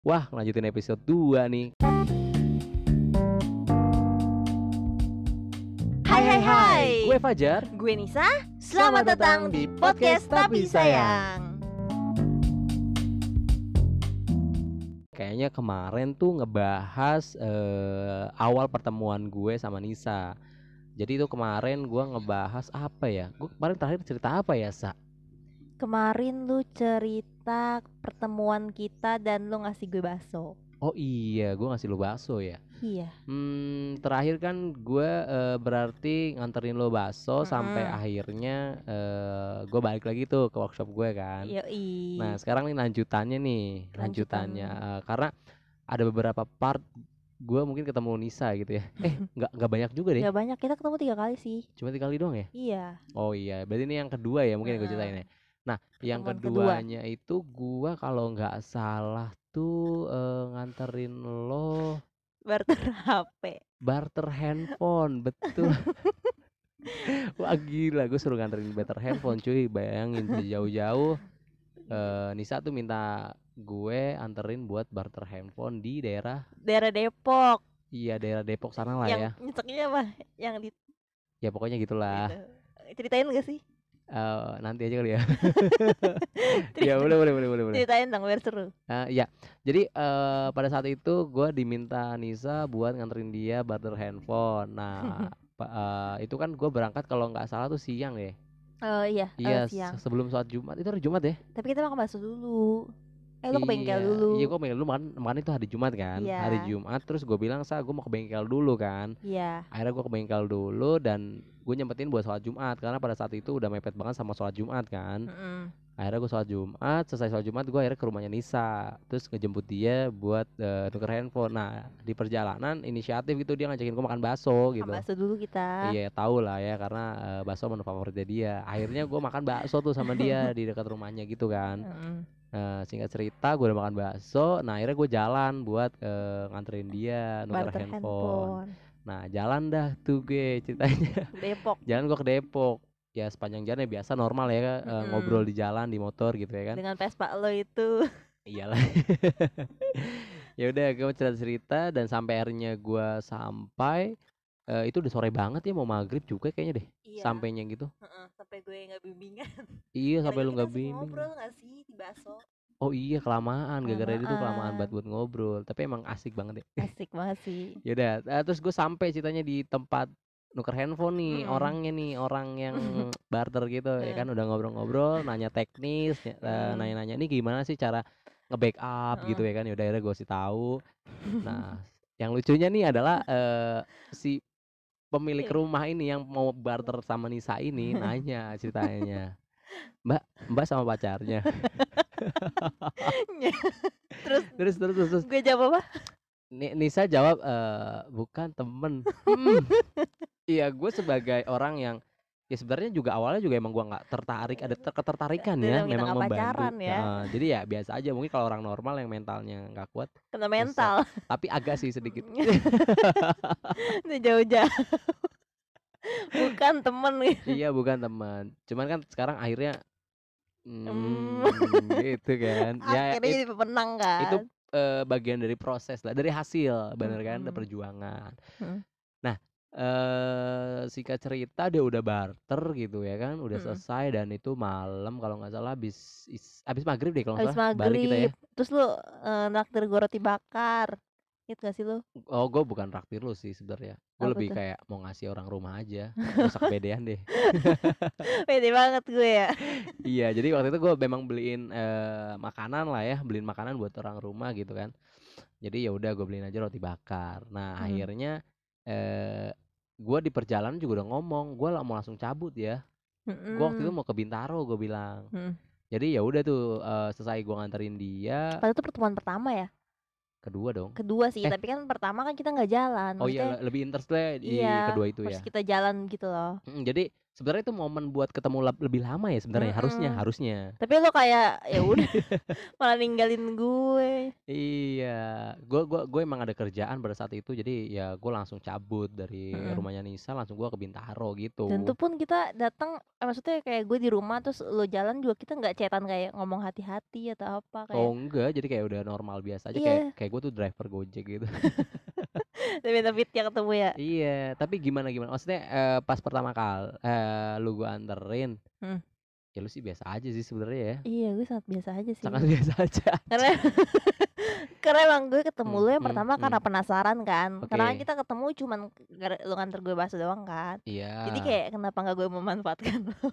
Wah, lanjutin episode 2 nih. Hai hai hai. Gue Fajar. Gue Nisa. Selamat datang di podcast Tapi Sayang. Kayaknya kemarin tuh ngebahas eh, awal pertemuan gue sama Nisa. Jadi itu kemarin gue ngebahas apa ya? Gue kemarin terakhir cerita apa ya, Sa? Kemarin lu cerita pertemuan kita dan lu ngasih gue bakso. Oh iya, gue ngasih lo bakso ya. Iya. Hmm, terakhir kan gue eh, berarti nganterin lo bakso sampai Mm-mm. akhirnya eh, gue balik lagi tuh ke workshop gue kan. Yoi. Nah sekarang nih lanjutannya nih lanjutannya Lanjutan. Eh, karena ada beberapa part gue mungkin ketemu Nisa gitu ya. Eh nggak nggak banyak juga deh. Gak banyak kita ketemu tiga kali sih. Cuma tiga kali doang ya. Iya. Oh iya, berarti ini yang kedua ya mungkin yang gue Heeh. ceritain ya. Nah yang Pertemuan kedua. keduanya itu gue kalau nggak salah tuh eh, nganterin lo Barter HP. barter handphone betul wah gila gue suruh nganterin barter handphone cuy bayangin dari jauh-jauh eh Nisa tuh minta gue anterin buat barter handphone di daerah Daerah Depok. iya daerah Depok sana lah yang ya nyeseknya apa? Yang di ya pokoknya gitulah gitu. Ceritain gak sih? Eh, nanti aja kali ya ya boleh boleh boleh boleh boleh Ceritain dong biar seru. Eh, ya jadi eh pada saat itu gue diminta Nisa buat nganterin dia barter handphone nah pa- eh, itu kan gue berangkat kalau nggak salah tuh siang ya Oh iya, Iya, siang. se- sebelum sholat Jumat. Itu hari Jumat ya? Tapi kita makan bakso dulu. Eh lu ke bengkel Iya, dulu. Iya, gua ke bengkel dulu. Makan, makan itu hari Jumat kan? Iya. Hari Jumat terus gue bilang, "Sa, gue mau ke bengkel dulu kan." Iya. Akhirnya gue ke bengkel dulu dan gue nyempetin buat sholat Jumat karena pada saat itu udah mepet banget sama sholat Jumat kan. Mm-mm. Akhirnya gue sholat Jumat, selesai sholat Jumat gue akhirnya ke rumahnya Nisa, terus ngejemput dia buat eh, tuker handphone. Nah di perjalanan inisiatif gitu dia ngajakin gue makan bakso gitu. Makan bakso dulu kita. Iya tahu lah ya karena eh, bakso menu favoritnya dia. Akhirnya gue makan bakso tuh sama dia di dekat rumahnya gitu kan. Mm-mm. Nah, singkat cerita gue udah makan bakso. Nah akhirnya gue jalan buat eh, nganterin dia nuker Barter handphone. handphone. Nah jalan dah tuh gue ceritanya. Depok. jalan gue ke Depok. Ya sepanjang jalan ya biasa normal ya eh, Mm-mm. ngobrol di jalan di motor gitu ya kan. Dengan Vespa lo itu. Iyalah. ya udah gue cerita cerita dan sampai akhirnya gue sampai eh, itu udah sore banget ya mau maghrib juga kayaknya deh Iya. sampainya gitu. Heeh, sampai gue nggak bimbingan. Iya sampai lu nggak kita asik bimbing. Ngobrol nggak sih di bakso? Oh iya kelamaan gara-gara itu kelamaan banget buat ngobrol. Tapi emang asik banget deh. Asik banget sih. Yaudah, eh, terus gue sampai ceritanya di tempat nuker handphone nih Mm-mm. orangnya nih orang yang barter gitu ya kan udah ngobrol-ngobrol nanya teknis ny- eh, nanya-nanya nih gimana sih cara nge-backup gitu ya kan ya udah akhirnya gue sih tahu nah yang lucunya nih adalah eh, si pemilik Iya. rumah ini yang mau barter sama Nisa ini nanya ceritanya Mbak Mbak sama pacarnya terus terus terus terus, terus gue jawab apa? Ni- Nisa jawab eh bukan temen. Hmm. Iya, gue sebagai orang yang ya sebenarnya juga awalnya juga emang gua nggak tertarik ada ter- ketertarikan ya memang membantu. pacaran ya. Nah, jadi ya biasa aja mungkin kalau orang normal yang mentalnya nggak kuat, Kena mental. tapi agak sih sedikit. Udah jauh-jauh. Bukan temen gitu. iya bukan teman. Cuman kan sekarang akhirnya hmm, Hmm. gitu kan. Ya Akhirnya it- jadi pemenang kan. itu eh, bagian dari proses lah, dari hasil, bener kan, Mm-mm. perjuangan. Mm. Nah, eh singkat cerita dia udah barter gitu ya kan, udah Mm-mm. selesai dan itu malam kalau nggak salah habis is- habis maghrib deh kalau nggak salah balik kita ya. maghrib. Terus lu eh, naktir gue roti bakar. Gitu gak sih lu? Oh, gue bukan raktir lu sih sebenarnya. Gue lebih tuh? kayak mau ngasih orang rumah aja, rusak bedean deh. Pede banget gue ya. iya, jadi waktu itu gue memang beliin eh, makanan lah ya, beliin makanan buat orang rumah gitu kan. Jadi ya udah gue beliin aja roti bakar. Nah Hmm. akhirnya eh gue di perjalanan juga udah ngomong, gue mau langsung cabut ya. Gue waktu itu Mm-mm. mau ke Bintaro gue bilang. Mm. Jadi ya udah tuh eh, selesai gue nganterin dia Padahal itu pertemuan pertama ya. Kedua dong. Kedua sih, Eh. tapi kan pertama kan kita nggak jalan. Oh iya lebih interest lah di iya, kedua itu harus ya. kita jalan gitu loh. Mm, jadi sebenarnya itu momen buat ketemu lebih lama ya sebenarnya harusnya Mm-mm. harusnya. Tapi lo kayak ya udah malah ninggalin gue. Iya, gue gua gue emang ada kerjaan pada saat itu jadi ya gue langsung cabut dari Mm-mm. rumahnya Nisa langsung gue ke Bintaro gitu Dan itu pun kita datang, eh, maksudnya kayak gue di rumah terus lo jalan juga kita nggak chatan kayak ngomong hati-hati atau apa kayak oh enggak jadi kayak udah normal biasa aja Iya. kayak kayak gue tuh driver gojek gitu tapi yang ketemu ya. iya tapi gimana gimana maksudnya eh, pas pertama kali eh, lu gue anterin Hmm. ya lu sih biasa aja sih sebenarnya ya Iya, gue sangat biasa aja sih. sangat biasa aja Karena karena emang gue ketemu Hmm, lu yang hmm, pertama hmm. karena penasaran kan. Karena kan Oke. kita ketemu cuman lu nganter gue bakso doang kan. iya Jadi kayak kenapa nggak gue memanfaatkan lo?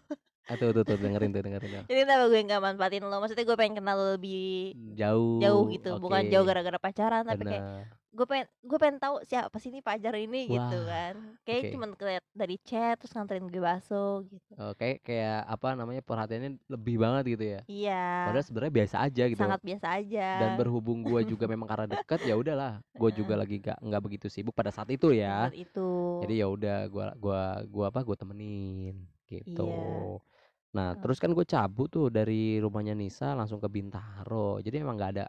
ah, tuh tuh tuh dengerin tuh dengerin tuh Jadi kenapa gue nggak manfaatin lo? Maksudnya gue pengen kenal lo lebih jauh jauh gitu, bukan oke. jauh gara-gara pacaran, tapi kayak Bener. Gue pengen gue pengen tahu siapa sih ini pacar ini gitu Wah, kan. Kayak oke. cuman keliat dari chat terus nganterin gue bakso gitu. Oh, kayak kayak apa namanya perhatiannya lebih banget gitu ya Iya. padahal sebenarnya biasa aja gitu Sangat biasa aja. dan berhubung gua juga memang karena deket ya udahlah gua juga lagi gak nggak begitu sibuk pada saat itu ya Saat itu. jadi ya udah gua gua gua apa gua temenin gitu Iya. nah Hmm. terus kan gue cabut tuh dari rumahnya Nisa langsung ke Bintaro jadi emang nggak ada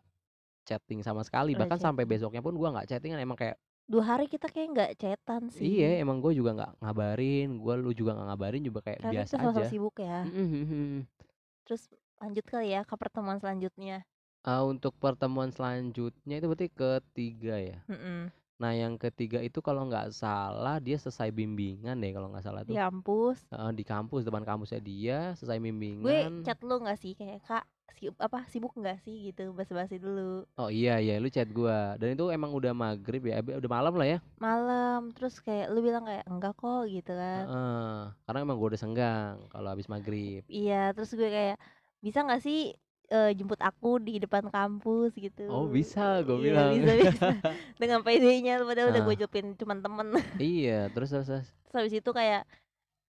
chatting sama sekali bahkan sampai besoknya pun gua nggak chattingan emang kayak Dua hari kita kayak nggak chatan sih. iya emang gue juga nggak ngabarin gua lu juga nggak ngabarin juga kayak Karena biasa sama-sama aja sibuk ya. Terus lanjut kali ya ke pertemuan selanjutnya. Eh, untuk pertemuan selanjutnya itu berarti ketiga ya Mm-mm. Nah, yang ketiga itu kalau nggak salah dia selesai bimbingan deh kalau nggak salah Di tuh. kampus. Heeh, di kampus depan kampusnya dia selesai Gue bimbingan. chat lu nggak sih kayak kak si apa sibuk nggak sih gitu basa-basi dulu Oh iya iya lu chat gua. Dan itu emang udah maghrib ya, udah malam lah ya. malam terus kayak lu bilang kayak enggak kok gitu kan Heeh. Karena emang gua udah senggang kalau habis maghrib. iya terus gue kayak bisa nggak sih eh, jemput aku di depan kampus gitu Oh bisa gua Iya, bilang. bisa bisa dengan PD-nya padahal udah Ah. gue jepin cuman temen iya, terus terus. terus. terus habis itu kayak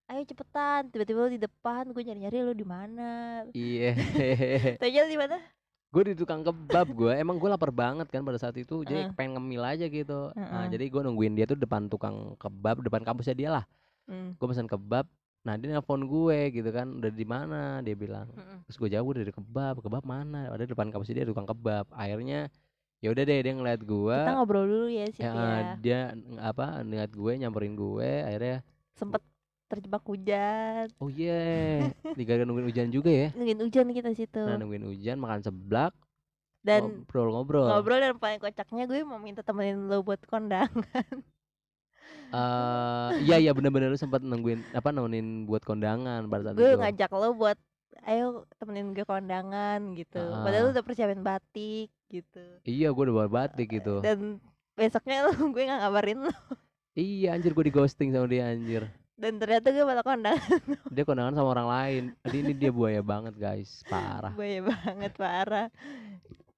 ayo cepetan tiba-tiba lu di depan gue nyari-nyari lu di mana. Iya. Tanya di mana? Gue di tukang kebab gue emang gue lapar banget kan pada saat itu jadi pengen ngemil aja gitu. Nah Heeh. jadi gue nungguin dia tuh depan tukang kebab depan kampusnya dia lah. Hmm, gue pesan kebab nah dia nelfon gue gitu kan udah di mana? Dia bilang. Mm-mm. terus gue jauh dari kebab kebab mana? Ada depan kampusnya dia tukang kebab. Akhirnya ya udah deh dia ngeliat gue kita ngobrol dulu ya sih ya, ya. dia apa ngeliat gue nyamperin gue akhirnya sempet terjebak hujan. Oh iya. Yeah. nungguin hujan juga ya? Nungguin hujan kita situ. Nah nungguin hujan makan seblak dan ngobrol-ngobrol. ngobrol dan paling kocaknya gue mau minta temenin lo buat kondang eh iya iya bener-bener lu sempat nungguin apa nemenin buat kondangan pada saat gue itu. ngajak lo buat ayo temenin gue kondangan gitu. Padahal lu Ah. udah persiapin batik gitu. Iya gue udah bawa batik gitu. Dan besoknya lo gue nggak ngabarin lo. Iya anjir gue di ghosting sama dia anjir dan ternyata gue malah kondangan. Dia kondangan sama orang lain. Jadi ini dia buaya banget guys. Parah. Gue banget parah.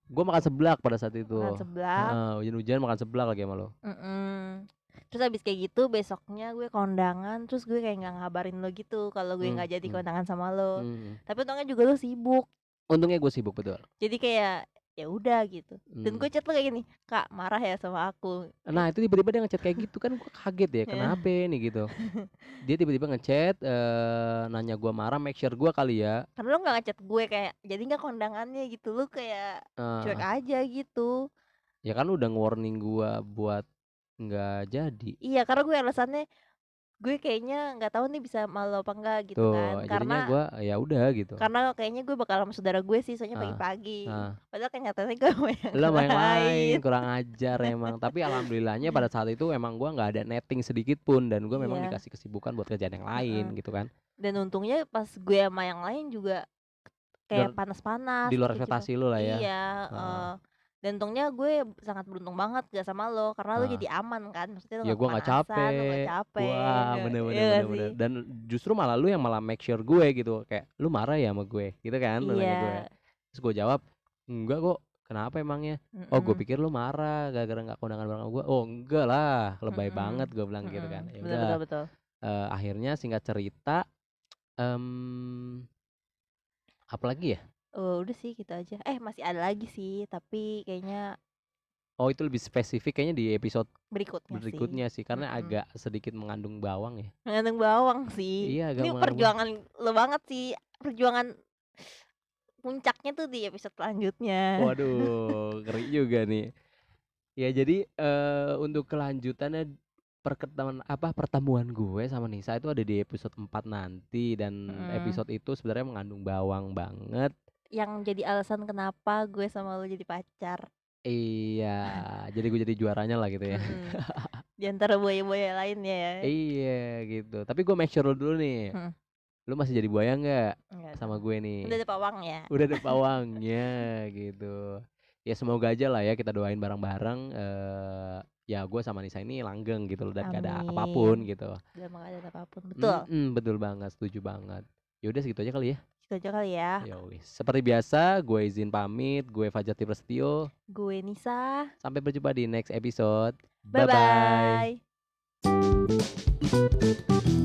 Gue makan seblak pada saat itu. Makan sebelah Heeh, hujan-hujan makan seblak lagi sama lo. Mm-mm. terus habis kayak gitu besoknya gue kondangan terus gue kayak nggak ngabarin lo gitu kalau gue Hmm, nggak jadi hmm. kondangan sama lo. Hmm. tapi untungnya juga lo sibuk. Untungnya gue sibuk betul. Jadi kayak ya udah gitu. Dan Hmm. gue chat lo kayak gini kak marah ya sama aku. Nah itu tiba-tiba dia ngechat kayak gitu kan gue kaget ya Iya. kenapa nih gitu. Dia tiba-tiba ngechat eh, nanya gue marah make sure gue kali ya. Karena lo nggak ngechat gue kayak jadi nggak kondangannya? gitu. Lo kayak Eh, cuek aja gitu. Ya kan udah nge-warning gue buat nggak jadi. Iya karena gue alasannya gue kayaknya nggak tahu nih bisa malu apa enggak gitu tuh kan jadinya karena gue ya udah gitu karena kayaknya gue bakal sama saudara gue sih soalnya Ah, pagi-pagi ah. padahal kenyataannya gue yang lo main lain kurang ajar emang tapi alhamdulillahnya pada saat itu emang gua nggak ada netting sedikit pun dan gua memang Iya. dikasih kesibukan buat kerjaan yang lain Heeh. gitu kan dan untungnya pas gue sama yang lain juga kayak panas-panas di luar gitu. ekspektasi lu lah ya iya Heeh. eh, dan untungnya gue sangat beruntung banget gak sama lo karena lo Ah. jadi aman kan? Maksudnya lo ya gua nggak kepanasan, lo capek nggak capek. wah bener bener Iya nggak bener bener. Sih? dan justru malah lu yang malah make sure gue gitu. Kayak lu marah ya sama gue? Gitu kan lu nanya iya. gue. Terus gue jawab enggak kok. Kenapa emangnya? Oh gue pikir lu marah gara-gara nggak kondangan bareng gue. Oh enggak lah. Lebay Mm-mm. banget gue bilang gitu mm-mm. kan. Ya betul betul betul. Eh, akhirnya singkat cerita em apa lagi ya Oh, udah sih gitu aja. Eh masih ada lagi sih tapi kayaknya oh itu lebih spesifik kayaknya di episode berikutnya, berikutnya sih, karena Mm-mm. agak sedikit mengandung bawang ya. Sih mengandung bawang sih. Iya agak ini mengandung perjuangan lo banget sih. Perjuangan puncaknya tuh di episode selanjutnya. Waduh ngeri juga nih. Ya jadi, eee, untuk kelanjutannya perketemuan apa, pertemuan gue sama Nisa itu ada di episode 4 nanti dan Mhm. episode itu sebenarnya mengandung bawang banget. Yang jadi alasan kenapa gue sama lu jadi pacar. Iya, jadi gue jadi juaranya lah gitu ya. Mhm. Di antara buaya-buaya lainnya ya. Iya gitu, tapi gue make sure dulu nih, Mhm. lu masih jadi buaya nggak Enggak sama gue nih? Udah ada pawang ya. Udah ada pawangnya gitu. Ya semoga aja lah ya kita doain bareng-bareng, eee, ya gue sama Nisa ini langgeng gitu loh dan gak ada apa pun Amin. gitu. Gak ada apa pun. Betul. Mhm, betul banget, setuju banget. Ya udah segitu aja kali ya. Itu aja kali ya. Ya wis. Seperti biasa, gue izin pamit. Gue Fajar Prasetyo. Gue Nisa. Sampai berjumpa di next episode. Bye Bye bye. bye.